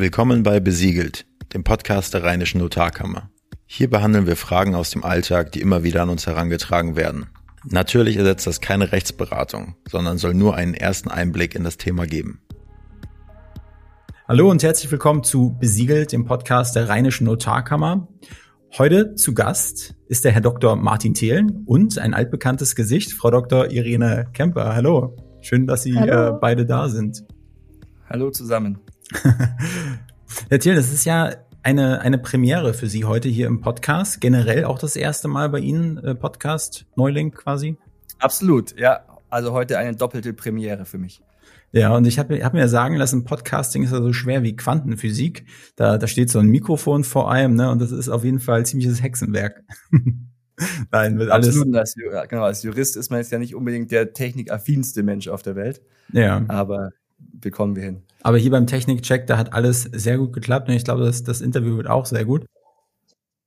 Willkommen bei Besiegelt, dem Podcast der Rheinischen Notarkammer. Hier behandeln wir Fragen aus dem Alltag, die immer wieder an uns herangetragen werden. Natürlich ersetzt das keine Rechtsberatung, sondern soll nur einen ersten Einblick in das Thema geben. Hallo und herzlich willkommen zu Besiegelt, dem Podcast der Rheinischen Notarkammer. Heute zu Gast ist der Herr Dr. Martin Thelen und ein altbekanntes Gesicht, Frau Dr. Irene Kemper. Hallo, schön, dass Sie äh, beide da sind. Hallo zusammen. Herr Thelen, das ist ja eine, eine Premiere für Sie heute hier im Podcast. Generell auch das erste Mal bei Ihnen äh, Podcast Neuling quasi? Absolut, ja. Also heute eine doppelte Premiere für mich. Ja, und ich habe hab mir sagen lassen, Podcasting ist ja so schwer wie Quantenphysik. Da, da steht so ein Mikrofon vor allem, ne? Und das ist auf jeden Fall ziemliches Hexenwerk. Nein, wird alles. Als, genau, als Jurist ist man jetzt ja nicht unbedingt der technikaffinste Mensch auf der Welt. Ja. Aber bekommen wir hin. Aber hier beim Technikcheck, da hat alles sehr gut geklappt und ich glaube, das, das Interview wird auch sehr gut.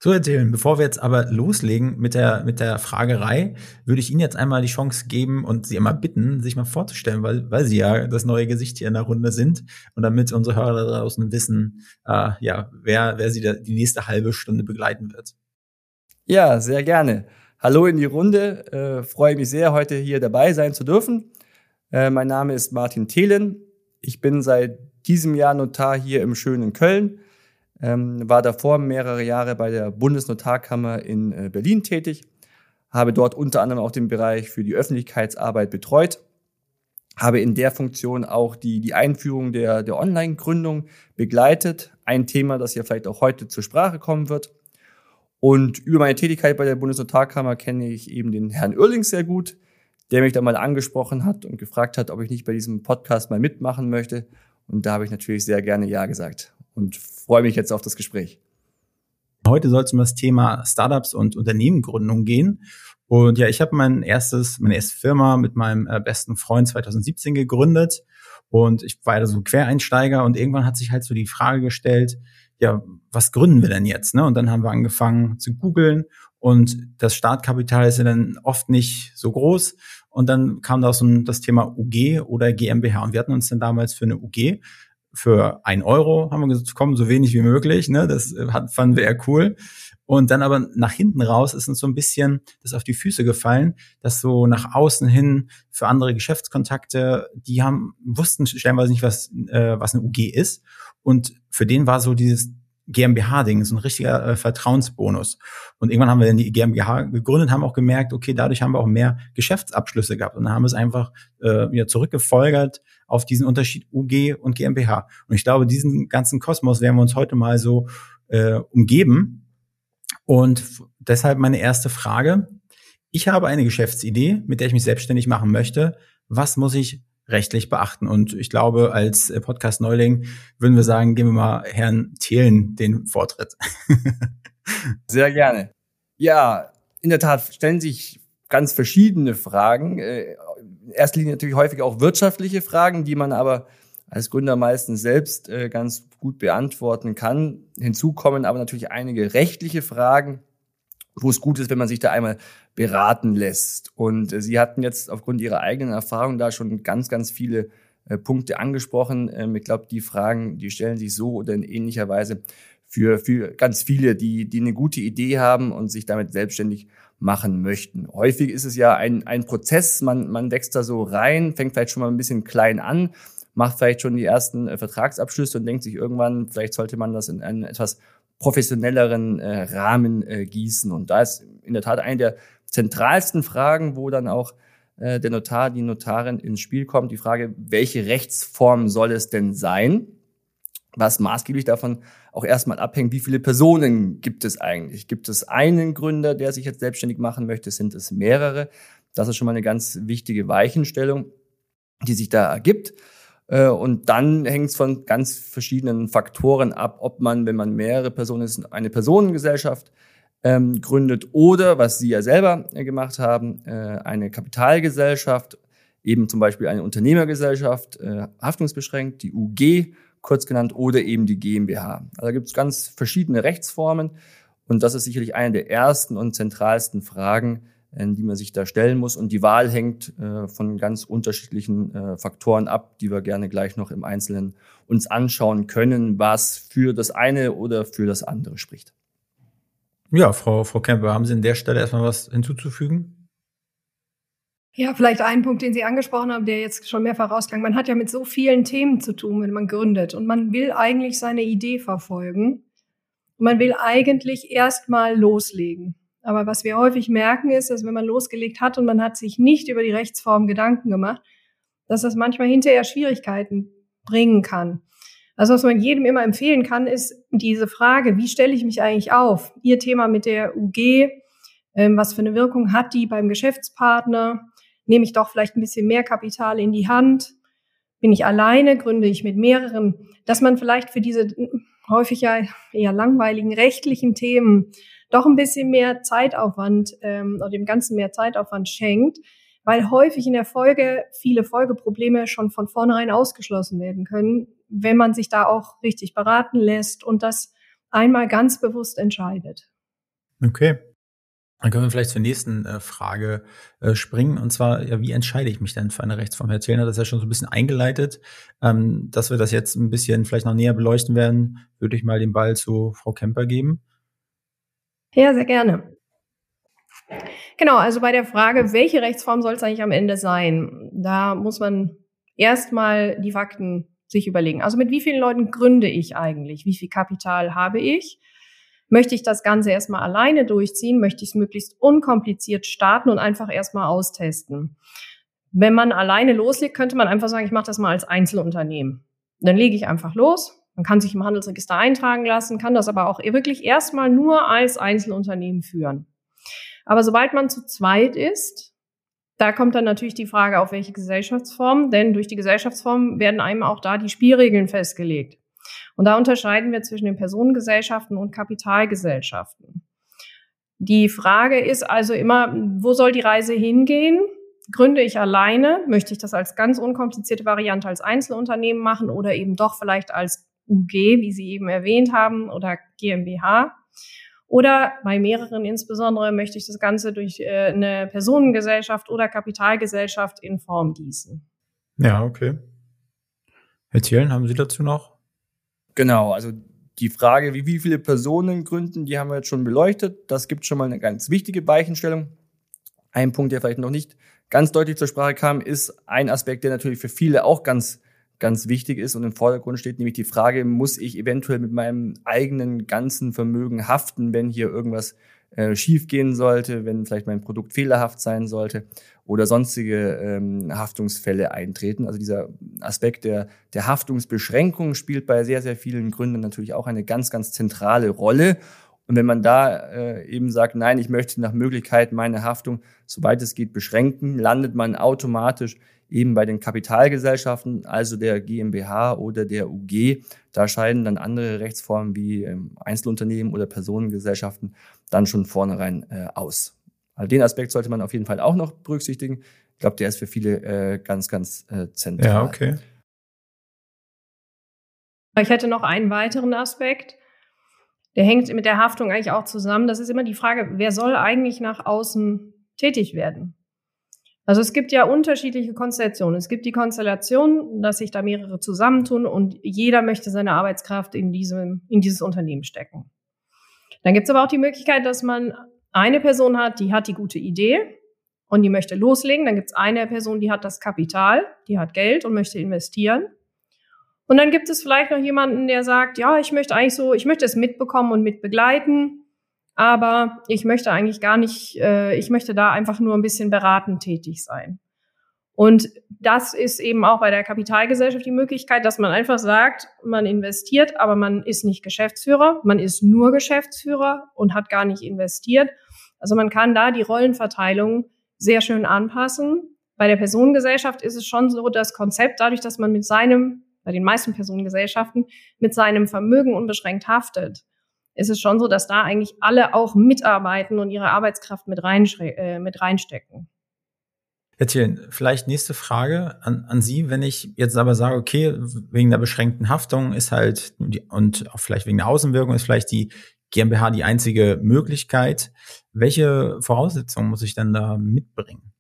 So erzählen. Bevor wir jetzt aber loslegen mit der, mit der Fragerei, würde ich Ihnen jetzt einmal die Chance geben und Sie einmal bitten, sich mal vorzustellen, weil, weil Sie ja das neue Gesicht hier in der Runde sind und damit unsere Hörer da draußen wissen, äh, ja, wer, wer Sie da die nächste halbe Stunde begleiten wird. Ja, sehr gerne. Hallo in die Runde. Äh, freue mich sehr, heute hier dabei sein zu dürfen. Äh, mein Name ist Martin Thelen. Ich bin seit diesem Jahr Notar hier im schönen Köln ähm, war davor mehrere Jahre bei der Bundesnotarkammer in äh, Berlin tätig, habe dort unter anderem auch den Bereich für die Öffentlichkeitsarbeit betreut, habe in der Funktion auch die, die Einführung der, der Online-Gründung begleitet. Ein Thema, das ja vielleicht auch heute zur Sprache kommen wird. Und über meine Tätigkeit bei der Bundesnotarkammer kenne ich eben den Herrn Irling sehr gut, der mich da mal angesprochen hat und gefragt hat, ob ich nicht bei diesem Podcast mal mitmachen möchte. Und da habe ich natürlich sehr gerne Ja gesagt und freue mich jetzt auf das Gespräch. Heute soll es um das Thema Startups und Unternehmengründung gehen. Und ja, ich habe mein erstes, meine erste Firma mit meinem äh, besten Freund 2017 gegründet. Und ich war ja so Quereinsteiger und irgendwann hat sich halt so die Frage gestellt, ja, was gründen wir denn jetzt? Ne? Und dann haben wir angefangen zu googeln und das Startkapital ist ja dann oft nicht so groß. Und dann kam da so das Thema UG oder GmbH. Und wir hatten uns dann damals für eine UG für ein Euro haben wir gesagt, komm, so wenig wie möglich. Ne? Das äh, hat, fanden wir eher cool. Und dann aber nach hinten raus ist uns so ein bisschen das auf die Füße gefallen, dass so nach außen hin für andere Geschäftskontakte, die haben, wussten stellenweise nicht, was, äh, was eine UG ist. Und für den war so dieses GmbH-Ding, so ein richtiger äh, Vertrauensbonus. Und irgendwann haben wir dann die GmbH gegründet, haben auch gemerkt, okay, dadurch haben wir auch mehr Geschäftsabschlüsse gehabt. Und dann haben wir es einfach äh, wieder zurückgefolgert auf diesen Unterschied UG und GmbH. Und ich glaube, diesen ganzen Kosmos werden wir uns heute mal so äh, umgeben. Und deshalb meine erste Frage. Ich habe eine Geschäftsidee, mit der ich mich selbstständig machen möchte. Was muss ich rechtlich beachten. Und ich glaube, als äh, Podcast-Neuling würden wir sagen, geben wir mal Herrn Thelen den Vortritt. Sehr gerne. Ja, in der Tat stellen sich ganz verschiedene Fragen. Äh, in erster Linie natürlich häufig auch wirtschaftliche Fragen, die man aber als Gründer meistens selbst äh, ganz gut beantworten kann. Hinzu kommen aber natürlich einige rechtliche Fragen, wo es gut ist, wenn man sich da einmal beraten lässt. Und äh, Sie hatten jetzt aufgrund Ihrer eigenen Erfahrung da schon ganz, ganz viele äh, Punkte angesprochen. Ähm, ich glaube, die Fragen, die stellen sich so oder in ähnlicher Weise für, für ganz viele, die, die eine gute Idee haben und sich damit selbstständig machen möchten. Häufig ist es ja ein, ein Prozess, man, man wächst da so rein, fängt vielleicht schon mal ein bisschen klein an, macht vielleicht schon die ersten äh, Vertragsabschlüsse und denkt sich irgendwann, vielleicht sollte man das in einen etwas professionelleren äh, Rahmen äh, gießen. Und da ist in der Tat eine der zentralsten Fragen, wo dann auch äh, der Notar, die Notarin ins Spiel kommt, die Frage, welche Rechtsform soll es denn sein? Was maßgeblich davon auch erstmal abhängt, wie viele Personen gibt es eigentlich? Gibt es einen Gründer, der sich jetzt selbstständig machen möchte? Sind es mehrere? Das ist schon mal eine ganz wichtige Weichenstellung, die sich da ergibt. Äh, und dann hängt es von ganz verschiedenen Faktoren ab, ob man, wenn man mehrere Personen ist, eine Personengesellschaft ähm, gründet oder, was Sie ja selber äh, gemacht haben, äh, eine Kapitalgesellschaft, eben zum Beispiel eine Unternehmergesellschaft, äh, haftungsbeschränkt, die UG kurz genannt, oder eben die GmbH. Also da gibt es ganz verschiedene Rechtsformen und das ist sicherlich eine der ersten und zentralsten Fragen, die man sich da stellen muss. Und die Wahl hängt äh, von ganz unterschiedlichen äh, Faktoren ab, die wir gerne gleich noch im Einzelnen uns anschauen können, was für das eine oder für das andere spricht. Ja, Frau, Frau Kemper, haben Sie an der Stelle erstmal was hinzuzufügen? Ja, vielleicht ein Punkt, den Sie angesprochen haben, der jetzt schon mehrfach rausklang. Man hat ja mit so vielen Themen zu tun, wenn man gründet. Und man will eigentlich seine Idee verfolgen. Und man will eigentlich erstmal loslegen. Aber was wir häufig merken, ist, dass wenn man losgelegt hat und man hat sich nicht über die Rechtsform Gedanken gemacht, dass das manchmal hinterher Schwierigkeiten bringen kann. Also was man jedem immer empfehlen kann, ist diese Frage, wie stelle ich mich eigentlich auf? Ihr Thema mit der UG, ähm, was für eine Wirkung hat die beim Geschäftspartner? Nehme ich doch vielleicht ein bisschen mehr Kapital in die Hand? Bin ich alleine? Gründe ich mit mehreren? Dass man vielleicht für diese häufig ja eher langweiligen rechtlichen Themen doch ein bisschen mehr Zeitaufwand ähm, oder dem Ganzen mehr Zeitaufwand schenkt, weil häufig in der Folge viele Folgeprobleme schon von vornherein ausgeschlossen werden können, wenn man sich da auch richtig beraten lässt und das einmal ganz bewusst entscheidet. Okay. Dann können wir vielleicht zur nächsten äh, Frage äh, springen. Und zwar, ja, wie entscheide ich mich denn für eine Rechtsform? Herr Zellner hat das ja schon so ein bisschen eingeleitet. Ähm, dass wir das jetzt ein bisschen vielleicht noch näher beleuchten werden, würde ich mal den Ball zu Frau Kemper geben. Ja, sehr gerne. Genau, also bei der Frage, welche Rechtsform soll es eigentlich am Ende sein, da muss man erstmal die Fakten sich überlegen. Also mit wie vielen Leuten gründe ich eigentlich? Wie viel Kapital habe ich? Möchte ich das Ganze erstmal alleine durchziehen? Möchte ich es möglichst unkompliziert starten und einfach erstmal austesten? Wenn man alleine loslegt, könnte man einfach sagen, ich mache das mal als Einzelunternehmen. Dann lege ich einfach los. Man kann sich im Handelsregister eintragen lassen, kann das aber auch wirklich erstmal nur als Einzelunternehmen führen. Aber sobald man zu zweit ist, da kommt dann natürlich die Frage, auf welche Gesellschaftsform, denn durch die Gesellschaftsform werden einem auch da die Spielregeln festgelegt. Und da unterscheiden wir zwischen den Personengesellschaften und Kapitalgesellschaften. Die Frage ist also immer, wo soll die Reise hingehen? Gründe ich alleine? Möchte ich das als ganz unkomplizierte Variante als Einzelunternehmen machen oder eben doch vielleicht als UG, wie Sie eben erwähnt haben, oder GmbH? Oder bei mehreren insbesondere möchte ich das Ganze durch äh, eine Personengesellschaft oder Kapitalgesellschaft in Form gießen. Ja, okay. Herr Thielen, haben Sie dazu noch? Genau, also die Frage, wie, wie viele Personen gründen, die haben wir jetzt schon beleuchtet. Das gibt schon mal eine ganz wichtige Weichenstellung. Ein Punkt, der vielleicht noch nicht ganz deutlich zur Sprache kam, ist ein Aspekt, der natürlich für viele auch ganz ganz wichtig ist und im Vordergrund steht nämlich die Frage, muss ich eventuell mit meinem eigenen ganzen Vermögen haften, wenn hier irgendwas äh, schief gehen sollte, wenn vielleicht mein Produkt fehlerhaft sein sollte oder sonstige ähm, Haftungsfälle eintreten. Also dieser Aspekt der, der Haftungsbeschränkung spielt bei sehr, sehr vielen Gründen natürlich auch eine ganz, ganz zentrale Rolle. Und wenn man da äh, eben sagt, nein, ich möchte nach Möglichkeit meine Haftung, soweit es geht, beschränken, landet man automatisch eben bei den Kapitalgesellschaften, also der GmbH oder der UG, da scheiden dann andere Rechtsformen wie ähm, Einzelunternehmen oder Personengesellschaften dann schon vornherein äh, aus. Also den Aspekt sollte man auf jeden Fall auch noch berücksichtigen. Ich glaube, der ist für viele äh, ganz, ganz äh, zentral. Ja, okay. Ich hätte noch einen weiteren Aspekt. Der hängt mit der Haftung eigentlich auch zusammen. Das ist immer die Frage, wer soll eigentlich nach außen tätig werden? Also es gibt ja unterschiedliche Konstellationen. Es gibt die Konstellation, dass sich da mehrere zusammentun und jeder möchte seine Arbeitskraft in, diesem, in dieses Unternehmen stecken. Dann gibt es aber auch die Möglichkeit, dass man eine Person hat, die hat die gute Idee und die möchte loslegen. Dann gibt es eine Person, die hat das Kapital, die hat Geld und möchte investieren. Und dann gibt es vielleicht noch jemanden, der sagt, ja, ich möchte eigentlich so, ich möchte es mitbekommen und mitbegleiten aber ich möchte eigentlich gar nicht, äh, ich möchte da einfach nur ein bisschen beratend tätig sein. Und das ist eben auch bei der Kapitalgesellschaft die Möglichkeit, dass man einfach sagt, man investiert, aber man ist nicht Geschäftsführer, man ist nur Geschäftsführer und hat gar nicht investiert. Also man kann da die Rollenverteilung sehr schön anpassen. Bei der Personengesellschaft ist es schon so das Konzept, dadurch, dass man mit seinem, bei den meisten Personengesellschaften, mit seinem Vermögen unbeschränkt haftet, ist es schon so, dass da eigentlich alle auch mitarbeiten und ihre Arbeitskraft mit, rein, äh, mit reinstecken. Herr Thielen, vielleicht nächste Frage an, an Sie, wenn ich jetzt aber sage, okay, wegen der beschränkten Haftung ist halt die, und auch vielleicht wegen der Außenwirkung ist vielleicht die GmbH die einzige Möglichkeit. Welche Voraussetzungen muss ich denn da mitbringen?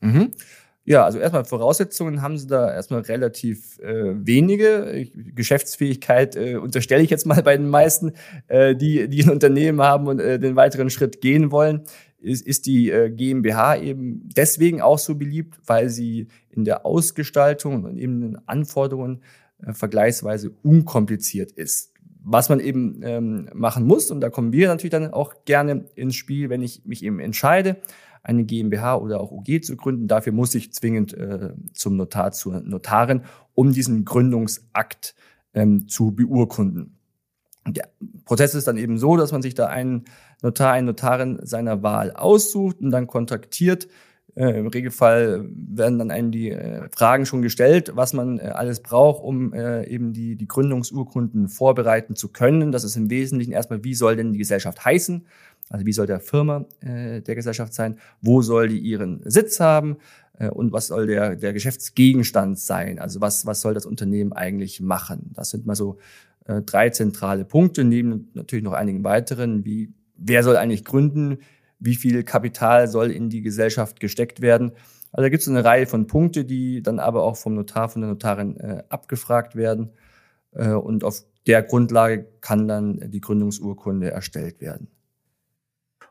Mhm. Ja, also erstmal Voraussetzungen haben sie da erstmal relativ äh, wenige. Geschäftsfähigkeit äh, unterstelle ich jetzt mal bei den meisten, äh, die, die ein Unternehmen haben und äh, den weiteren Schritt gehen wollen. Ist, ist die äh, GmbH eben deswegen auch so beliebt, weil sie in der Ausgestaltung und eben den Anforderungen äh, vergleichsweise unkompliziert ist. Was man eben ähm, machen muss, und da kommen wir natürlich dann auch gerne ins Spiel, wenn ich mich eben entscheide, eine GmbH oder auch UG zu gründen. Dafür muss ich zwingend äh, zum Notar, zur Notarin, um diesen Gründungsakt ähm, zu beurkunden. Der Prozess ist dann eben so, dass man sich da einen Notar, eine Notarin seiner Wahl aussucht und dann kontaktiert. Äh, Im Regelfall werden dann einem die äh, Fragen schon gestellt, was man äh, alles braucht, um äh, eben die, die Gründungsurkunden vorbereiten zu können. Das ist im Wesentlichen erstmal, wie soll denn die Gesellschaft heißen? Also wie soll der Firma äh, der Gesellschaft sein? Wo soll die ihren Sitz haben? Äh, und was soll der, der Geschäftsgegenstand sein? Also was, was soll das Unternehmen eigentlich machen? Das sind mal so äh, drei zentrale Punkte, neben natürlich noch einigen weiteren, wie wer soll eigentlich gründen? Wie viel Kapital soll in die Gesellschaft gesteckt werden? Also da gibt es eine Reihe von Punkte, die dann aber auch vom Notar, von der Notarin äh, abgefragt werden. Äh, und auf der Grundlage kann dann die Gründungsurkunde erstellt werden.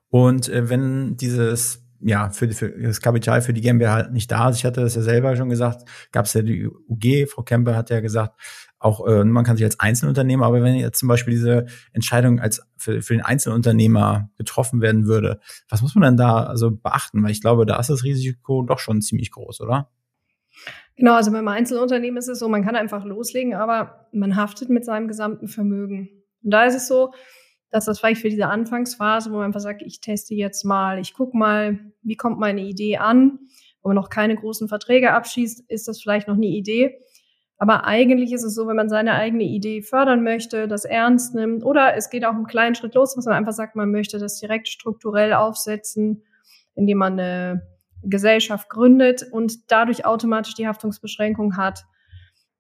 Und äh, wenn dieses ja, für, für das Kapital für die GmbH halt nicht da ist. Ich hatte das ja selber schon gesagt, gab es ja die UG, Frau Kemper hat ja gesagt, auch äh, man kann sich als Einzelunternehmer, aber wenn jetzt zum Beispiel diese Entscheidung als für, für den Einzelunternehmer getroffen werden würde, was muss man dann da also beachten? Weil ich glaube, da ist das Risiko doch schon ziemlich groß, oder? Genau, also beim Einzelunternehmen ist es so, man kann einfach loslegen, aber man haftet mit seinem gesamten Vermögen. Und da ist es so, dass das vielleicht für diese Anfangsphase, wo man einfach sagt, ich teste jetzt mal, ich gucke mal, wie kommt meine Idee an, wo man noch keine großen Verträge abschließt, ist das vielleicht noch eine Idee. Aber eigentlich ist es so, wenn man seine eigene Idee fördern möchte, das ernst nimmt, oder es geht auch einen kleinen Schritt los, dass man einfach sagt, man möchte das direkt strukturell aufsetzen, indem man eine Gesellschaft gründet und dadurch automatisch die Haftungsbeschränkung hat,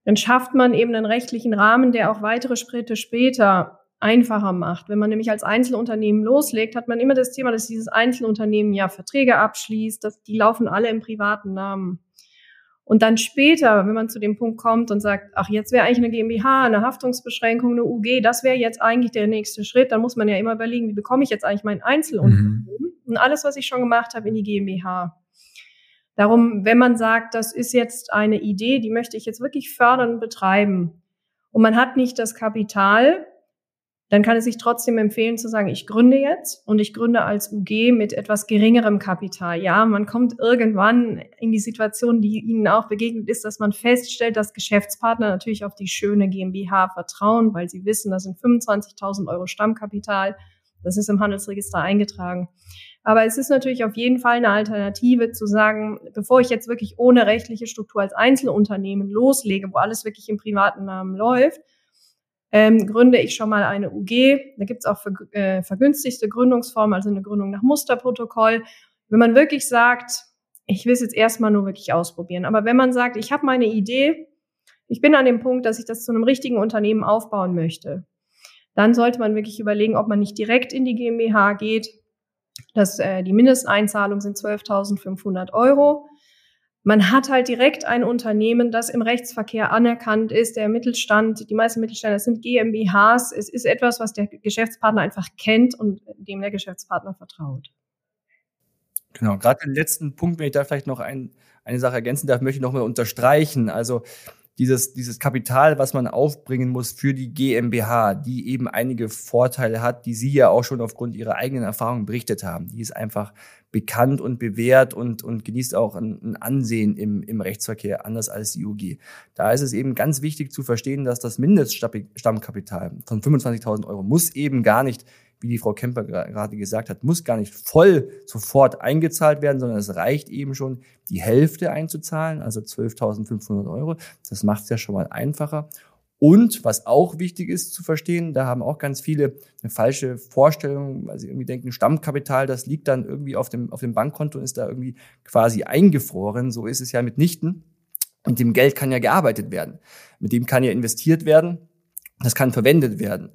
dann schafft man eben einen rechtlichen Rahmen, der auch weitere Schritte später einfacher macht. Wenn man nämlich als Einzelunternehmen loslegt, hat man immer das Thema, dass dieses Einzelunternehmen ja Verträge abschließt, dass die laufen alle im privaten Namen. Und dann später, wenn man zu dem Punkt kommt und sagt, ach, jetzt wäre eigentlich eine GmbH, eine Haftungsbeschränkung, eine UG, das wäre jetzt eigentlich der nächste Schritt, dann muss man ja immer überlegen, wie bekomme ich jetzt eigentlich mein Einzelunternehmen mhm. und alles, was ich schon gemacht habe, in die GmbH. Darum, wenn man sagt, das ist jetzt eine Idee, die möchte ich jetzt wirklich fördern und betreiben, und man hat nicht das Kapital, dann kann es sich trotzdem empfehlen zu sagen, ich gründe jetzt und ich gründe als UG mit etwas geringerem Kapital. Ja, man kommt irgendwann in die Situation, die Ihnen auch begegnet ist, dass man feststellt, dass Geschäftspartner natürlich auf die schöne GmbH vertrauen, weil sie wissen, das sind 25.000 Euro Stammkapital. Das ist im Handelsregister eingetragen. Aber es ist natürlich auf jeden Fall eine Alternative zu sagen, bevor ich jetzt wirklich ohne rechtliche Struktur als Einzelunternehmen loslege, wo alles wirklich im privaten Namen läuft, ähm, gründe ich schon mal eine UG. Da gibt's auch ver äh, vergünstigte Gründungsformen, also eine Gründung nach Musterprotokoll. Wenn man wirklich sagt, ich will es jetzt erstmal nur wirklich ausprobieren, aber wenn man sagt, ich habe meine Idee, ich bin an dem Punkt, dass ich das zu einem richtigen Unternehmen aufbauen möchte, dann sollte man wirklich überlegen, ob man nicht direkt in die GmbH geht. Das, äh, die Mindesteinzahlung sind 12.500 Euro. Man hat halt direkt ein Unternehmen, das im Rechtsverkehr anerkannt ist. Der Mittelstand, die meisten Mittelständler sind GmbHs. Es ist etwas, was der Geschäftspartner einfach kennt und dem der Geschäftspartner vertraut. Genau, gerade den letzten Punkt, wenn ich da vielleicht noch ein, eine Sache ergänzen darf, möchte ich noch mal unterstreichen. Also dieses, dieses Kapital, was man aufbringen muss für die GmbH, die eben einige Vorteile hat, die Sie ja auch schon aufgrund Ihrer eigenen Erfahrungen berichtet haben. Die ist einfach bekannt und bewährt und, und genießt auch ein, ein Ansehen im, im Rechtsverkehr, anders als die UG. Da ist es eben ganz wichtig zu verstehen, dass das Mindeststammkapital von 25.000 Euro muss eben gar nicht wie die Frau Kemper gerade gesagt hat, muss gar nicht voll sofort eingezahlt werden, sondern es reicht eben schon, die Hälfte einzuzahlen, also 12.500 Euro. Das macht es ja schon mal einfacher. Und was auch wichtig ist zu verstehen, da haben auch ganz viele eine falsche Vorstellung, weil sie irgendwie denken, Stammkapital, das liegt dann irgendwie auf dem, auf dem Bankkonto und ist da irgendwie quasi eingefroren. So ist es ja mitnichten. Und dem Geld kann ja gearbeitet werden. Mit dem kann ja investiert werden. Das kann verwendet werden.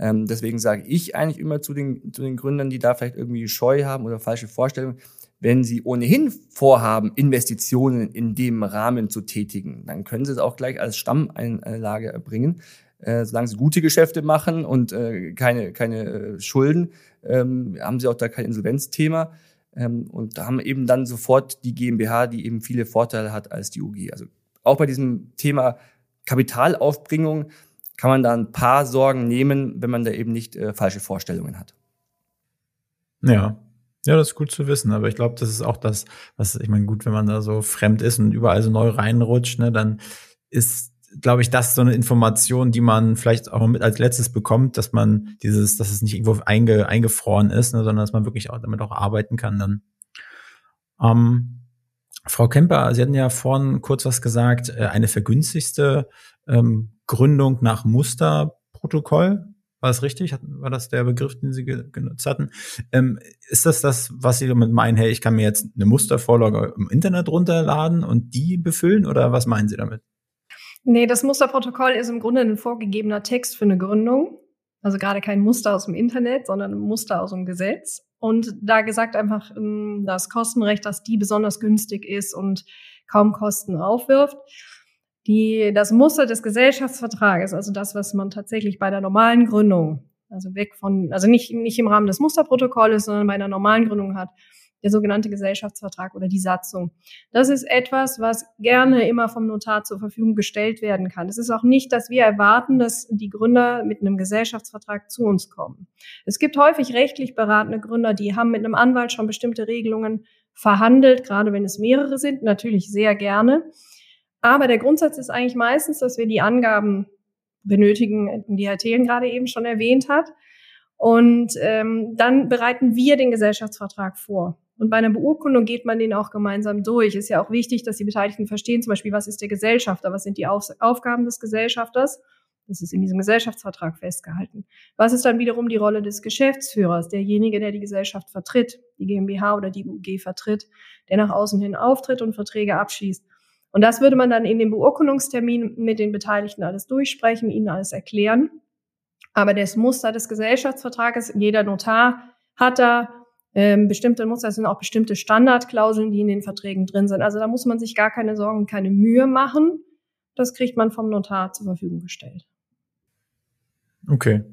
Ähm, deswegen sage ich eigentlich immer zu den, zu den Gründern, die da vielleicht irgendwie Scheu haben oder falsche Vorstellungen, wenn sie ohnehin vorhaben, Investitionen in dem Rahmen zu tätigen, dann können sie es auch gleich als Stammeinlage erbringen. Äh, solange sie gute Geschäfte machen und äh, keine, keine äh, Schulden, ähm, haben sie auch da kein Insolvenzthema ähm, und haben eben dann sofort die GmbH, die eben viele Vorteile hat als die UG. Also auch bei diesem Thema Kapitalaufbringung kann man da ein paar Sorgen nehmen, wenn man da eben nicht äh, falsche Vorstellungen hat. Ja, ja, das ist gut zu wissen, aber ich glaube, das ist auch das, was, ich meine, gut, wenn man da so fremd ist und überall so neu reinrutscht, ne, dann ist, glaube ich, das so eine Information, die man vielleicht auch mit als letztes bekommt, dass man dieses, dass es nicht irgendwo einge, eingefroren ist, ne, sondern dass man wirklich auch damit auch arbeiten kann dann. Ähm, Frau Kemper, Sie hatten ja vorhin kurz was gesagt, äh, eine vergünstigste ähm, Gründung nach Musterprotokoll. War das richtig? War das der Begriff, den Sie genutzt hatten? Ähm, ist das das, was Sie damit meinen, hey, ich kann mir jetzt eine Mustervorlage im Internet runterladen und die befüllen oder was meinen Sie damit? Nee, das Musterprotokoll ist im Grunde ein vorgegebener Text für eine Gründung. Also gerade kein Muster aus dem Internet, sondern ein Muster aus dem Gesetz. Und da gesagt einfach ähm, das Kostenrecht, dass die besonders günstig ist und kaum Kosten aufwirft die, das Muster des Gesellschaftsvertrages, also das, was man tatsächlich bei der normalen Gründung, also weg von, also nicht, nicht im Rahmen des Musterprotokolles, sondern bei einer normalen Gründung hat, der sogenannte Gesellschaftsvertrag oder die Satzung. Das ist etwas, was gerne immer vom Notar zur Verfügung gestellt werden kann. Es ist auch nicht, dass wir erwarten, dass die Gründer mit einem Gesellschaftsvertrag zu uns kommen. Es gibt häufig rechtlich beratende Gründer, die haben mit einem Anwalt schon bestimmte Regelungen verhandelt, gerade wenn es mehrere sind, natürlich sehr gerne. Aber der Grundsatz ist eigentlich meistens, dass wir die Angaben benötigen, die Herr Thelen gerade eben schon erwähnt hat. Und ähm, dann bereiten wir den Gesellschaftsvertrag vor. Und bei einer Beurkundung geht man den auch gemeinsam durch. Ist ja auch wichtig, dass die Beteiligten verstehen, zum Beispiel, was ist der Gesellschafter, was sind die Auf Aufgaben des Gesellschafters. Das ist in diesem Gesellschaftsvertrag festgehalten. Was ist dann wiederum die Rolle des Geschäftsführers, derjenige, der die Gesellschaft vertritt, die GmbH oder die UG vertritt, der nach außen hin auftritt und Verträge abschließt. Und das würde man dann in dem Beurkundungstermin mit den Beteiligten alles durchsprechen, ihnen alles erklären. Aber das Muster des Gesellschaftsvertrages, jeder Notar hat da ähm, bestimmte Muster, das sind auch bestimmte Standardklauseln, die in den Verträgen drin sind. Also da muss man sich gar keine Sorgen, keine Mühe machen. Das kriegt man vom Notar zur Verfügung gestellt. Okay.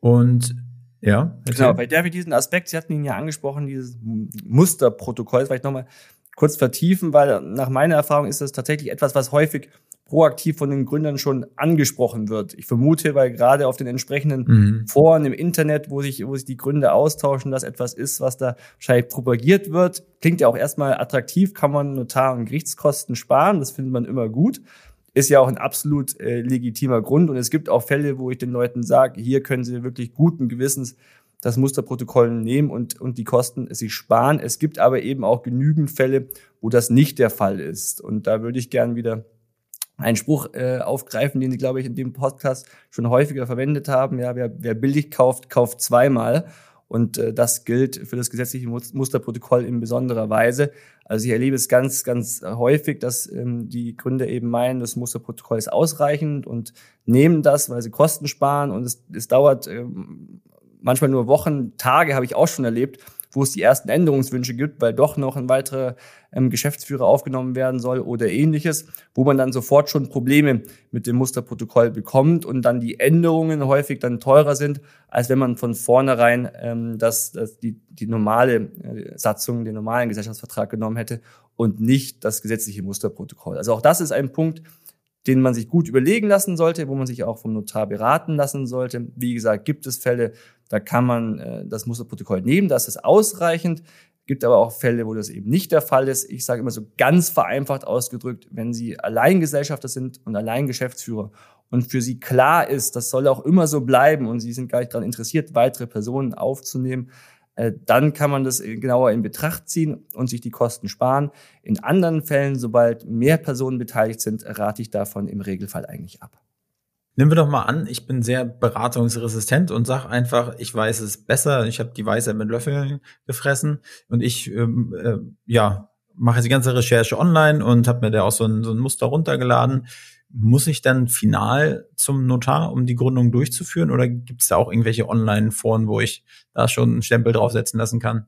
Und ja. Genau, bei der wir diesen Aspekt, Sie hatten ihn ja angesprochen, dieses Musterprotokoll, vielleicht nochmal kurz vertiefen, weil nach meiner Erfahrung ist das tatsächlich etwas, was häufig proaktiv von den Gründern schon angesprochen wird. Ich vermute, weil gerade auf den entsprechenden mhm. Foren im Internet, wo sich, wo sich die Gründer austauschen, das etwas ist, was da wahrscheinlich propagiert wird. Klingt ja auch erstmal attraktiv, kann man Notar- und Gerichtskosten sparen, das findet man immer gut. Ist ja auch ein absolut äh, legitimer Grund. Und es gibt auch Fälle, wo ich den Leuten sage, hier können sie wirklich guten Gewissens das Musterprotokoll nehmen und, und die Kosten sich sparen. Es gibt aber eben auch genügend Fälle, wo das nicht der Fall ist. Und da würde ich gern wieder einen Spruch äh, aufgreifen, den Sie, glaube ich, in dem Podcast schon häufiger verwendet haben. Ja, wer, wer billig kauft, kauft zweimal. Und äh, das gilt für das gesetzliche Musterprotokoll in besonderer Weise. Also ich erlebe es ganz, ganz häufig, dass ähm, die Gründer eben meinen, das Musterprotokoll ist ausreichend und nehmen das, weil sie Kosten sparen. Und es, es dauert ähm, manchmal nur Wochen, Tage habe ich auch schon erlebt, wo es die ersten Änderungswünsche gibt, weil doch noch ein weiterer ähm, Geschäftsführer aufgenommen werden soll oder ähnliches, wo man dann sofort schon Probleme mit dem Musterprotokoll bekommt und dann die Änderungen häufig dann teurer sind, als wenn man von vornherein ähm, das, das die, die normale äh, Satzung, den normalen Gesellschaftsvertrag genommen hätte und nicht das gesetzliche Musterprotokoll. Also auch das ist ein Punkt, den man sich gut überlegen lassen sollte, wo man sich auch vom Notar beraten lassen sollte. Wie gesagt, gibt es Fälle, da kann man äh, das Musterprotokoll nehmen, das ist ausreichend. Gibt aber auch Fälle, wo das eben nicht der Fall ist. Ich sage immer so ganz vereinfacht ausgedrückt, wenn Sie Alleingesellschafter sind und Alleingeschäftsführer und für Sie klar ist, das soll auch immer so bleiben und Sie sind gar nicht daran interessiert, weitere Personen aufzunehmen, dann kann man das genauer in Betracht ziehen und sich die Kosten sparen. In anderen Fällen, sobald mehr Personen beteiligt sind, rate ich davon im Regelfall eigentlich ab. Nehmen wir doch mal an, ich bin sehr beratungsresistent und sag einfach, ich weiß es besser, ich habe die Weisheit mit Löffeln gefressen und ich ähm, äh, ja mache die ganze Recherche online und habe mir da auch so ein, so ein Muster runtergeladen muss ich dann final zum Notar, um die Gründung durchzuführen? Oder gibt es da auch irgendwelche Online-Foren, wo ich da schon einen Stempel draufsetzen lassen kann?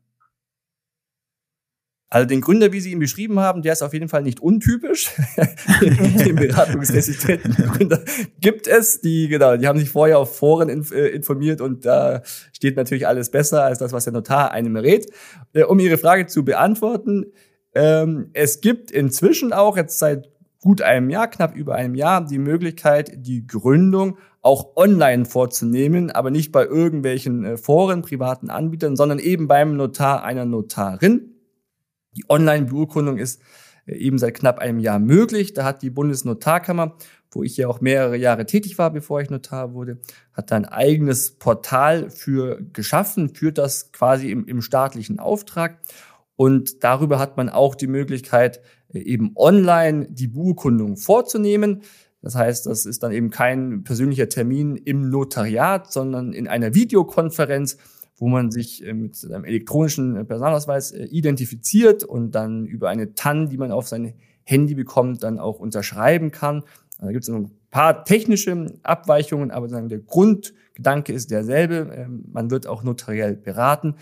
Also den Gründer, wie Sie ihn beschrieben haben, der ist auf jeden Fall nicht untypisch. den beratungsresistenten Gründer gibt es. Die, genau, die haben sich vorher auf Foren äh, informiert und da steht natürlich alles besser als das, was der Notar einem rät. Äh, um Ihre Frage zu beantworten, ähm, es gibt inzwischen auch jetzt seit gut einem Jahr, knapp über einem Jahr, die Möglichkeit, die Gründung auch online vorzunehmen, aber nicht bei irgendwelchen äh, Foren, privaten Anbietern, sondern eben beim Notar einer Notarin. Die Online-Beurkundung ist äh, eben seit knapp einem Jahr möglich. Da hat die Bundesnotarkammer, wo ich ja auch mehrere Jahre tätig war, bevor ich Notar wurde, hat da ein eigenes Portal für geschaffen, führt das quasi im, im staatlichen Auftrag. Und darüber hat man auch die Möglichkeit, eben online die Beurkundung vorzunehmen. Das heißt, das ist dann eben kein persönlicher Termin im Notariat, sondern in einer Videokonferenz wo man sich äh, mit einem elektronischen äh, Personalausweis äh, identifiziert und dann über eine TAN, die man auf sein Handy bekommt, dann auch unterschreiben kann. Also da gibt es ein paar technische Abweichungen, aber der Grundgedanke ist derselbe. Ähm, man wird auch notariell beraten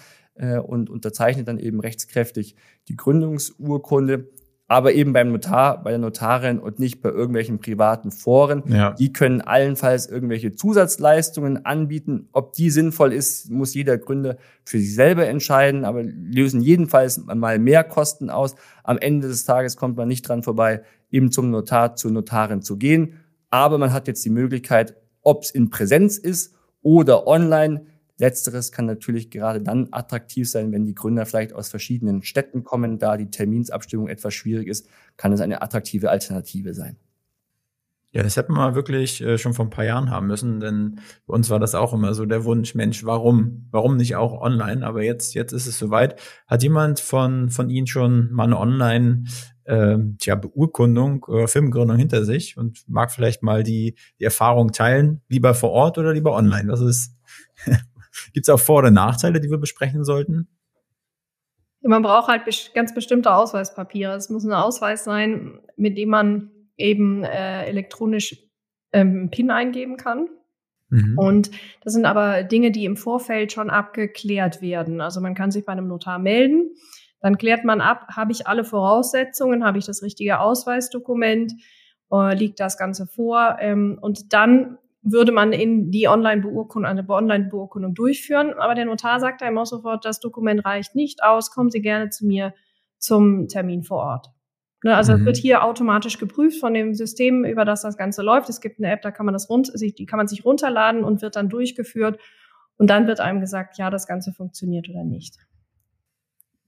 und unterzeichnet dann eben rechtskräftig die Gründungsurkunde aber eben beim Notar, bei der Notarin und nicht bei irgendwelchen privaten Foren. Ja. Die können allenfalls irgendwelche Zusatzleistungen anbieten. Ob die sinnvoll ist, muss jeder Gründer für sich selber entscheiden, aber lösen jedenfalls mal mehr Kosten aus. Am Ende des Tages kommt man nicht dran vorbei, eben zum Notar, zur Notarin zu gehen. Aber man hat jetzt die Möglichkeit, ob es in Präsenz ist oder online, Letzteres kann natürlich gerade dann attraktiv sein, wenn die Gründer vielleicht aus verschiedenen Städten kommen, da die Terminsabstimmung etwas schwierig ist, kann es eine attraktive Alternative sein. Ja, das hätten wir wirklich äh, schon vor ein paar Jahren haben müssen, denn bei uns war das auch immer so der Wunsch, Mensch, warum? Warum nicht auch online? Aber jetzt, jetzt ist es soweit. Hat jemand von, von Ihnen schon mal eine Online, äh, tja, Beurkundung oder Firmengründung hinter sich und mag vielleicht mal die, die Erfahrung teilen? Lieber vor Ort oder lieber online? Was ist, Gibt es auch Vor- oder Nachteile, die wir besprechen sollten? Man braucht halt ganz bestimmte Ausweispapiere. Es muss ein Ausweis sein, mit dem man eben äh, elektronisch ähm, PIN eingeben kann. Mhm. Und das sind aber Dinge, die im Vorfeld schon abgeklärt werden. Also man kann sich bei einem Notar melden, dann klärt man ab, habe ich alle Voraussetzungen, habe ich das richtige Ausweisdokument, äh, liegt das Ganze vor. Ähm, und dann würde man in die Online-Beurkundung, eine Online-Beurkundung durchführen. Aber der Notar sagt einem auch sofort, das Dokument reicht nicht aus, kommen Sie gerne zu mir zum Termin vor Ort. Ne, also mhm. es wird hier automatisch geprüft von dem System, über das das Ganze läuft. Es gibt eine App, da kann man das rund, die kann man sich runterladen und wird dann durchgeführt. Und dann wird einem gesagt, ja, das Ganze funktioniert oder nicht.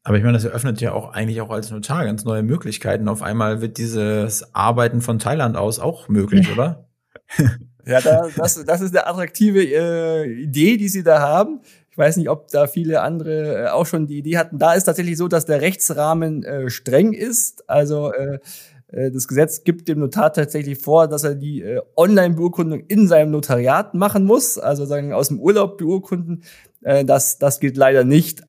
Aber ich meine, das eröffnet ja auch eigentlich auch als Notar ganz neue Möglichkeiten. Auf einmal wird dieses Arbeiten von Thailand aus auch möglich, oder? Ja, da, das, das ist eine attraktive äh, Idee, die Sie da haben. Ich weiß nicht, ob da viele andere äh, auch schon die Idee hatten. Da ist tatsächlich so, dass der Rechtsrahmen äh, streng ist. Also äh, äh das Gesetz gibt dem Notar tatsächlich vor, dass er die äh, Online-Beurkundung in seinem Notariat machen muss, also sagen aus dem Urlaub beurkunden. Äh, das, das gilt leider nicht.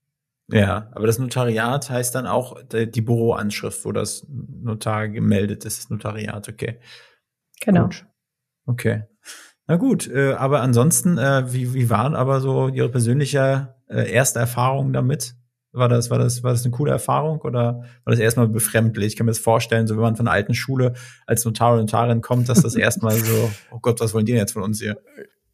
Ja, aber das Notariat heißt dann auch die Büroanschrift, wo das Notar gemeldet ist, das Notariat, okay. Genau. Gut. Okay. Na gut, äh, aber ansonsten, äh, wie, wie waren aber so Ihre persönliche äh, erste Erfahrung damit? War das, war das, war das eine coole Erfahrung oder war das erstmal befremdlich? Ich kann mir das vorstellen, so wenn man von der alten Schule als Notar oder Notarin kommt, dass das erstmal so, oh Gott, was wollen die denn jetzt von uns hier?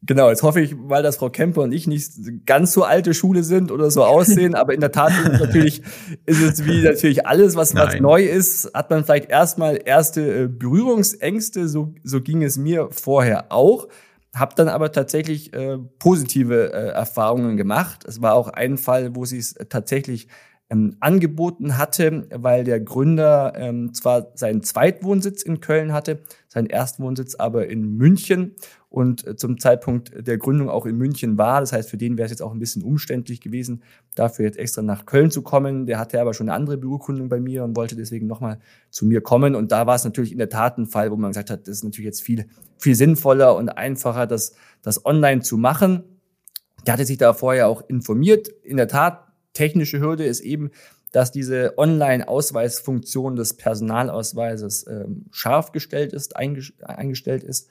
Genau, jetzt hoffe ich, weil das Frau Kemper und ich nicht ganz so alte Schule sind oder so aussehen, aber in der Tat ist es natürlich, ist es wie natürlich alles, was, was neu ist, hat man vielleicht erstmal erste äh, Berührungsängste, so, so ging es mir vorher auch. Hab dann aber tatsächlich äh, positive äh, Erfahrungen gemacht. Es war auch ein Fall, wo sie es tatsächlich ähm, angeboten hatte, weil der Gründer ähm, zwar seinen Zweitwohnsitz in Köln hatte, seinen Erstwohnsitz aber in München und äh, zum Zeitpunkt der Gründung auch in München war. Das heißt, für den wäre es jetzt auch ein bisschen umständlich gewesen, dafür jetzt extra nach Köln zu kommen. Der hatte aber schon eine andere Beurkundung bei mir und wollte deswegen nochmal zu mir kommen. Und da war es natürlich in der Tat ein Fall, wo man gesagt hat, das ist natürlich jetzt viel, viel sinnvoller und einfacher, das, das online zu machen. Der hatte sich da vorher auch informiert. In der Tat, technische Hürde ist eben, dass diese Online-Ausweisfunktion des Personalausweises ähm, scharf gestellt ist, eingestellt ist.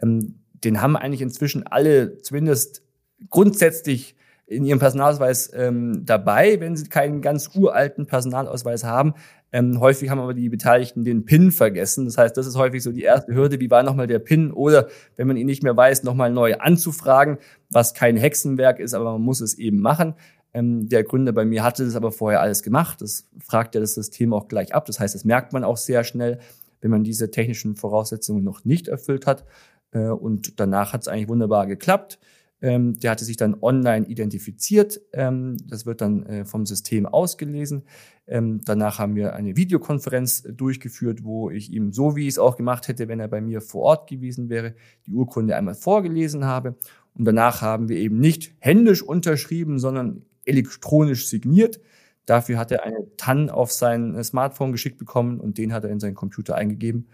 Ähm, den haben eigentlich inzwischen alle zumindest grundsätzlich in ihrem Personalausweis ähm, dabei, wenn sie keinen ganz uralten Personalausweis haben. Ähm, häufig haben aber die Beteiligten den PIN vergessen. Das heißt, das ist häufig so die erste Hürde. Wie war nochmal der PIN? Oder wenn man ihn nicht mehr weiß, nochmal neu anzufragen, was kein Hexenwerk ist, aber man muss es eben machen. Ähm, der Gründer bei mir hatte das aber vorher alles gemacht. Das fragt ja das System auch gleich ab. Das heißt, das merkt man auch sehr schnell, wenn man diese technischen Voraussetzungen noch nicht erfüllt hat. Äh, und danach hat es eigentlich wunderbar geklappt. Ähm, der hatte sich dann online identifiziert. Ähm, das wird dann äh, vom System ausgelesen. Ähm, danach haben wir eine Videokonferenz durchgeführt, wo ich ihm, so wie ich es auch gemacht hätte, wenn er bei mir vor Ort gewesen wäre, die Urkunde einmal vorgelesen habe. Und danach haben wir eben nicht händisch unterschrieben, sondern elektronisch signiert. Dafür hat er eine TAN auf sein Smartphone geschickt bekommen und den hat er in seinen Computer eingegeben.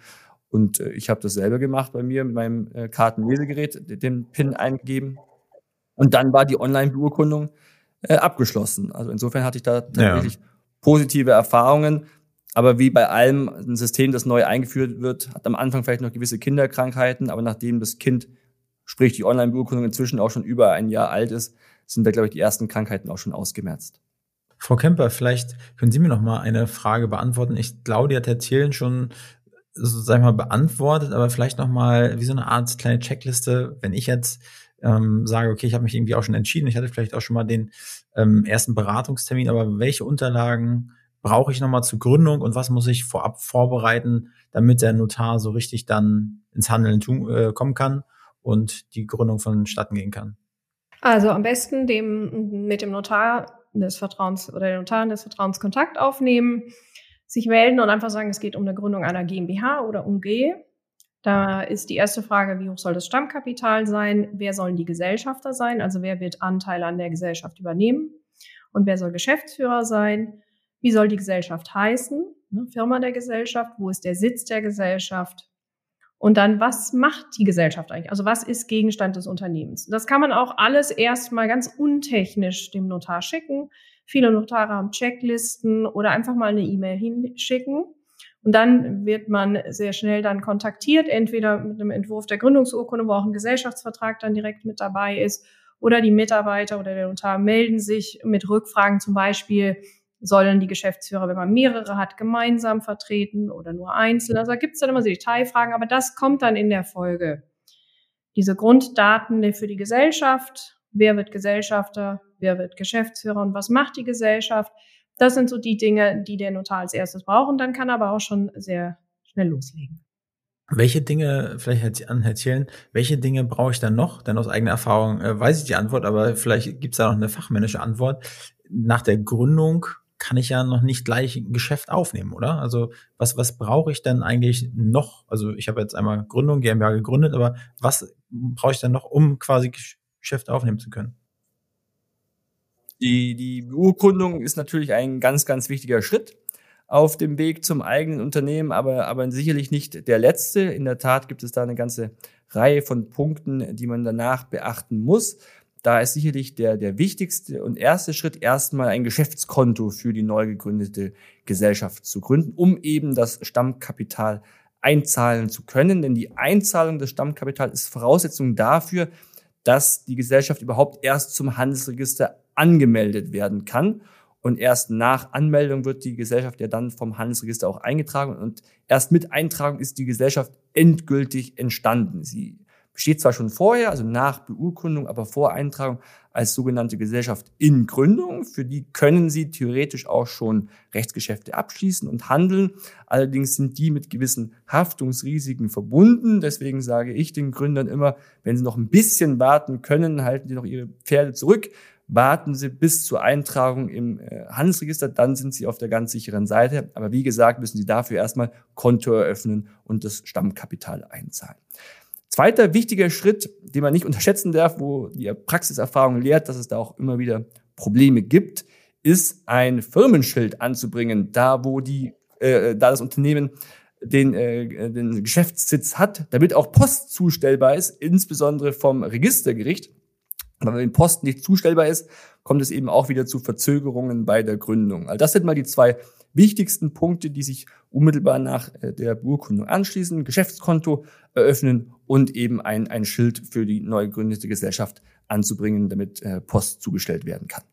Und äh, ich habe das selber gemacht bei mir mit meinem äh, Kartenlesegerät, den PIN eingegeben und dann war die Online-Beurkundung äh, abgeschlossen. Also insofern hatte ich da tatsächlich ja. positive Erfahrungen. Aber wie bei allem, ein System, das neu eingeführt wird, hat am Anfang vielleicht noch gewisse Kinderkrankheiten, aber nachdem das Kind, sprich die Online-Beurkundung inzwischen auch schon über ein Jahr alt ist, sind da, glaube ich, die ersten Krankheiten auch schon ausgemerzt. Frau Kemper, vielleicht können Sie mir noch mal eine Frage beantworten. Ich glaube, die hat Herr Thielen schon sag ich mal, beantwortet, aber vielleicht noch mal wie so eine Art kleine Checkliste, wenn ich jetzt ähm, sage, okay, ich habe mich irgendwie auch schon entschieden, ich hatte vielleicht auch schon mal den ähm, ersten Beratungstermin, aber welche Unterlagen brauche ich nochmal zur Gründung und was muss ich vorab vorbereiten, damit der Notar so richtig dann ins Handeln tun, äh, kommen kann und die Gründung vonstatten gehen kann? Also am besten dem, mit dem Notar des Vertrauens oder der Notarin des Vertrauens Kontakt aufnehmen, sich melden und einfach sagen, es geht um eine Gründung einer GmbH oder UG. Da ist die erste Frage, wie hoch soll das Stammkapital sein? Wer sollen die Gesellschafter sein? Also wer wird Anteile an der Gesellschaft übernehmen? Und wer soll Geschäftsführer sein? Wie soll die Gesellschaft heißen? Ne, Firma der Gesellschaft? Wo ist der Sitz der Gesellschaft? Und dann, was macht die Gesellschaft eigentlich? Also was ist Gegenstand des Unternehmens? Das kann man auch alles erstmal ganz untechnisch dem Notar schicken. Viele Notare haben Checklisten oder einfach mal eine E-Mail hinschicken. Und dann wird man sehr schnell dann kontaktiert, entweder mit einem Entwurf der Gründungsurkunde, wo auch ein Gesellschaftsvertrag dann direkt mit dabei ist, oder die Mitarbeiter oder der Notar melden sich mit Rückfragen, zum Beispiel, sollen die Geschäftsführer, wenn man mehrere hat, gemeinsam vertreten oder nur einzeln. Also da gibt es dann immer so Detailfragen, aber das kommt dann in der Folge. Diese Grunddaten für die Gesellschaft, wer wird Gesellschafter, wer wird Geschäftsführer und was macht die Gesellschaft, das sind so die Dinge, die der Notar als erstes braucht und dann kann er aber auch schon sehr schnell loslegen. Welche Dinge, vielleicht an Herr Thielen, welche Dinge brauche ich dann noch? Denn aus eigener Erfahrung äh, weiß ich die Antwort, aber vielleicht gibt es da noch eine fachmännische Antwort. Nach der Gründung kann ich ja noch nicht gleich ein Geschäft aufnehmen, oder? Also was, was brauche ich denn eigentlich noch? Also ich habe jetzt einmal Gründung, GmbH gegründet, aber was brauche ich denn noch, um quasi Geschäft aufnehmen zu können? Die, die Beurkundung ist natürlich ein ganz, ganz wichtiger Schritt auf dem Weg zum eigenen Unternehmen, aber, aber sicherlich nicht der letzte. In der Tat gibt es da eine ganze Reihe von Punkten, die man danach beachten muss. Da ist sicherlich der, der wichtigste und erste Schritt erstmal ein Geschäftskonto für die neu gegründete Gesellschaft zu gründen, um eben das Stammkapital einzahlen zu können. Denn die Einzahlung des Stammkapitals ist Voraussetzung dafür, dass die Gesellschaft überhaupt erst zum Handelsregister angemeldet werden kann. Und erst nach Anmeldung wird die Gesellschaft ja dann vom Handelsregister auch eingetragen. Und erst mit Eintragung ist die Gesellschaft endgültig entstanden. Sie besteht zwar schon vorher, also nach Beurkundung, aber vor Eintragung als sogenannte Gesellschaft in Gründung. Für die können Sie theoretisch auch schon Rechtsgeschäfte abschließen und handeln. Allerdings sind die mit gewissen Haftungsrisiken verbunden. Deswegen sage ich den Gründern immer, wenn Sie noch ein bisschen warten können, halten Sie noch Ihre Pferde zurück, warten Sie bis zur Eintragung im äh, Handelsregister, dann sind Sie auf der ganz sicheren Seite. Aber wie gesagt, müssen Sie dafür erstmal Konto eröffnen und das Stammkapital einzahlen. Zweiter wichtiger Schritt, den man nicht unterschätzen darf, wo die Praxiserfahrung lehrt, dass es da auch immer wieder Probleme gibt, ist ein Firmenschild anzubringen, da wo die, äh, da das Unternehmen den, äh, den Geschäftssitz hat, damit auch Post zustellbar ist, insbesondere vom Registergericht. Aber wenn Post nicht zustellbar ist, kommt es eben auch wieder zu Verzögerungen bei der Gründung. Also das sind mal die zwei wichtigsten Punkte, die sich unmittelbar nach äh, der Beurkundung anschließen. Geschäftskonto eröffnen und eben ein, ein Schild für die neu gegründete Gesellschaft anzubringen, damit äh, Post zugestellt werden kann.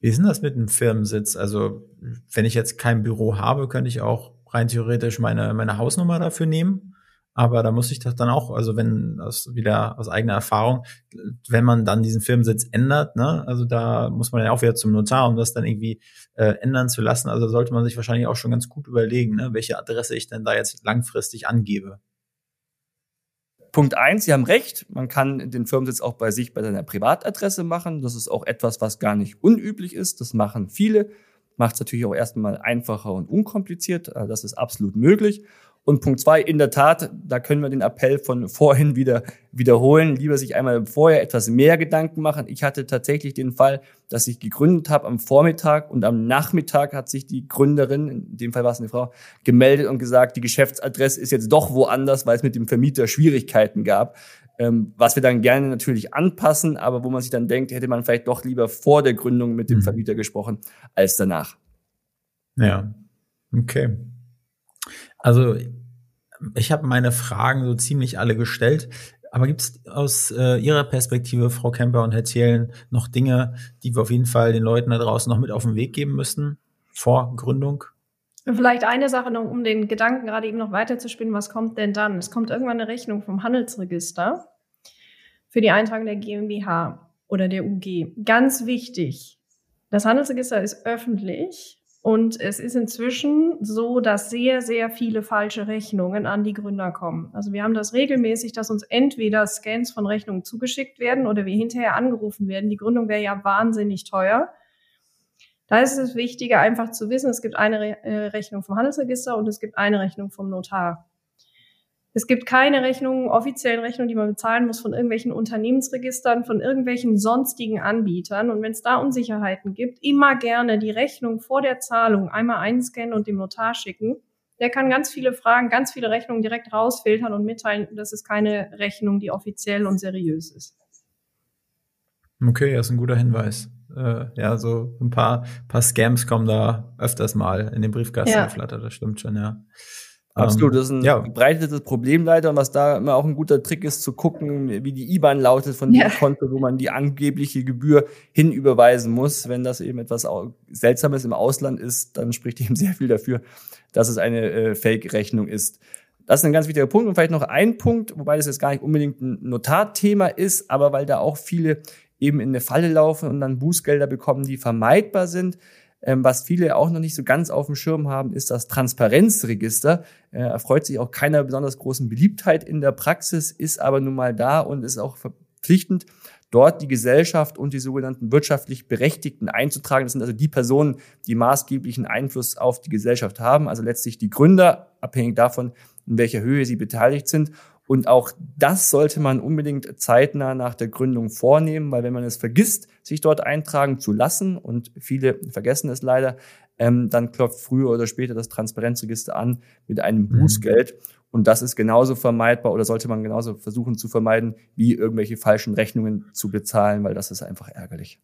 Wie ist denn das mit dem Firmensitz? Also, wenn ich jetzt kein Büro habe, könnte ich auch rein theoretisch meine, meine Hausnummer dafür nehmen? Aber da muss ich das dann auch, also wenn aus wieder aus eigener Erfahrung, wenn man dann diesen Firmensitz ändert, ne, also da muss man ja auch wieder zum Notar, um das dann irgendwie äh, ändern zu lassen. Also sollte man sich wahrscheinlich auch schon ganz gut überlegen, ne, welche Adresse ich denn da jetzt langfristig angebe. Punkt eins, Sie haben recht, man kann den Firmensitz auch bei sich bei seiner Privatadresse machen. Das ist auch etwas, was gar nicht unüblich ist. Das machen viele. Macht es natürlich auch erstmal einfacher und unkompliziert. Also das ist absolut möglich. Und Punkt zwei, in der Tat, da können wir den Appell von vorhin wieder wiederholen. Lieber sich einmal vorher etwas mehr Gedanken machen. Ich hatte tatsächlich den Fall, dass ich gegründet habe am Vormittag und am Nachmittag hat sich die Gründerin, in dem Fall war es eine Frau, gemeldet und gesagt, die Geschäftsadresse ist jetzt doch woanders, weil es mit dem Vermieter Schwierigkeiten gab. Ähm, was wir dann gerne natürlich anpassen, aber wo man sich dann denkt, hätte man vielleicht doch lieber vor der Gründung mit dem mhm. Vermieter gesprochen als danach. Ja, okay. Also ich habe meine Fragen so ziemlich alle gestellt. Aber gibt es aus äh, Ihrer Perspektive, Frau Kemper und Herr Thielen, noch Dinge, die wir auf jeden Fall den Leuten da draußen noch mit auf den Weg geben müssen vor Gründung? Vielleicht eine Sache noch, um den Gedanken gerade eben noch weiterzuspinnen. Was kommt denn dann? Es kommt irgendwann eine Rechnung vom Handelsregister für die Eintragung der GmbH oder der UG. Ganz wichtig. Das Handelsregister ist öffentlich und es ist inzwischen so, dass sehr, sehr viele falsche Rechnungen an die Gründer kommen. Also wir haben das regelmäßig, dass uns entweder Scans von Rechnungen zugeschickt werden oder wir hinterher angerufen werden. Die Gründung wäre ja wahnsinnig teuer. Da ist es wichtiger, einfach zu wissen, es gibt eine äh, Rechnung vom Handelsregister und es gibt eine Rechnung vom Notar. Es gibt keine Rechnungen, offiziellen Rechnungen, die man bezahlen muss von irgendwelchen Unternehmensregistern, von irgendwelchen sonstigen Anbietern. Und wenn es da Unsicherheiten gibt, immer gerne die Rechnung vor der Zahlung einmal einscannen und dem Notar schicken. Der kann ganz viele Fragen, ganz viele Rechnungen direkt rausfiltern und mitteilen, das ist keine Rechnung, die offiziell und seriös ist. Okay, das ist ein guter Hinweis. Äh, ja, so ein paar, paar Scams kommen da öfters mal in den Briefkasten ja. geflattert, das stimmt schon, ja. Absolut, ähm, das ist ein ja. verbreitetes Problem leider und was da immer auch ein guter Trick ist, zu gucken, wie die IBAN lautet von ja. dem Konto, wo man die angebliche Gebühr hinüberweisen muss. Wenn das eben etwas Seltsames im Ausland ist, dann spricht eben sehr viel dafür, dass es eine äh, Fake-Rechnung ist. Das ist ein ganz wichtiger Punkt und vielleicht noch ein Punkt, wobei das jetzt gar nicht unbedingt ein Notarthema ist, aber weil da auch viele eben in eine Falle laufen und dann Bußgelder bekommen, die vermeidbar sind. Ähm, was viele auch noch nicht so ganz auf dem Schirm haben, ist das Transparenzregister. Äh, erfreut sich auch keiner besonders großen Beliebtheit in der Praxis, ist aber nun mal da und ist auch verpflichtend, dort die Gesellschaft und die sogenannten wirtschaftlich Berechtigten einzutragen. Das sind also die Personen, die maßgeblichen Einfluss auf die Gesellschaft haben, also letztlich die Gründer, abhängig davon, in welcher Höhe sie beteiligt sind. Und auch das sollte man unbedingt zeitnah nach der Gründung vornehmen, weil wenn man es vergisst, sich dort eintragen zu lassen, und viele vergessen es leider, ähm, dann klopft früher oder später das Transparenzregister an mit einem mhm. Bußgeld. Und das ist genauso vermeidbar oder sollte man genauso versuchen zu vermeiden, wie irgendwelche falschen Rechnungen zu bezahlen, weil das ist einfach ärgerlich.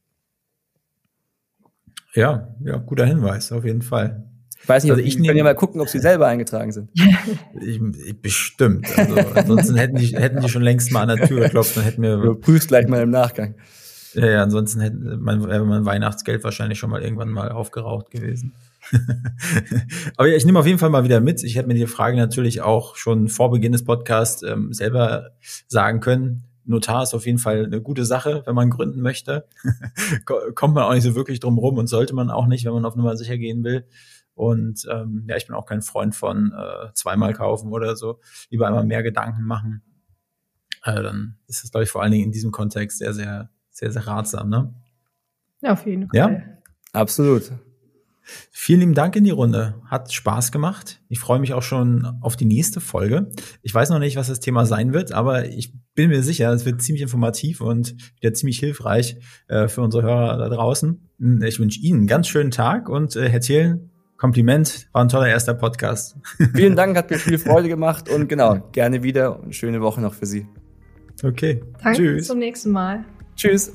Ja, ja, guter Hinweis, auf jeden Fall. Ich weiß nicht, also ich können ja mal gucken, ob sie selber eingetragen sind. ich, ich, bestimmt. Also, ansonsten hätten die, hätten die schon längst mal an der Tür geklopft und hätten mir. Du prüfst gleich mal im Nachgang. Ja, ja ansonsten hätte mein, wäre mein Weihnachtsgeld wahrscheinlich schon mal irgendwann mal aufgeraucht gewesen. Aber ja, ich nehme auf jeden Fall mal wieder mit. Ich hätte mir die Frage natürlich auch schon vor Beginn des Podcasts ähm, selber sagen können. Notar ist auf jeden Fall eine gute Sache, wenn man gründen möchte. Kommt man auch nicht so wirklich drum rum und sollte man auch nicht, wenn man auf Nummer sicher gehen will. Und ähm, ja, ich bin auch kein Freund von äh, zweimal kaufen oder so. Lieber einmal mehr Gedanken machen. Äh, dann ist das, glaube ich, vor allen Dingen in diesem Kontext sehr, sehr, sehr, sehr ratsam. Ne? Ja, auf jeden Fall. Ja, absolut. Vielen lieben Dank in die Runde. Hat Spaß gemacht. Ich freue mich auch schon auf die nächste Folge. Ich weiß noch nicht, was das Thema sein wird, aber ich bin mir sicher, es wird ziemlich informativ und wieder ziemlich hilfreich äh, für unsere Hörer da draußen. Ich wünsche Ihnen einen ganz schönen Tag und äh, Herr Thielen, Kompliment, war ein toller erster Podcast. Vielen Dank, hat mir viel Freude gemacht und genau, gerne wieder und schöne Woche noch für Sie. Okay. Danke, Tschüss. bis zum nächsten Mal. Tschüss.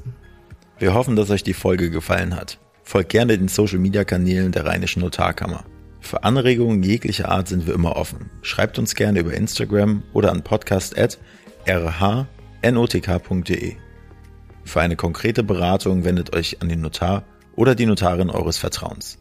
Wir hoffen, dass euch die Folge gefallen hat. Folgt gerne den Social Media Kanälen der Rheinischen Notarkammer. Für Anregungen jeglicher Art sind wir immer offen. Schreibt uns gerne über Instagram oder an podcast.rhnotk.de. Für eine konkrete Beratung wendet euch an den Notar oder die Notarin eures Vertrauens.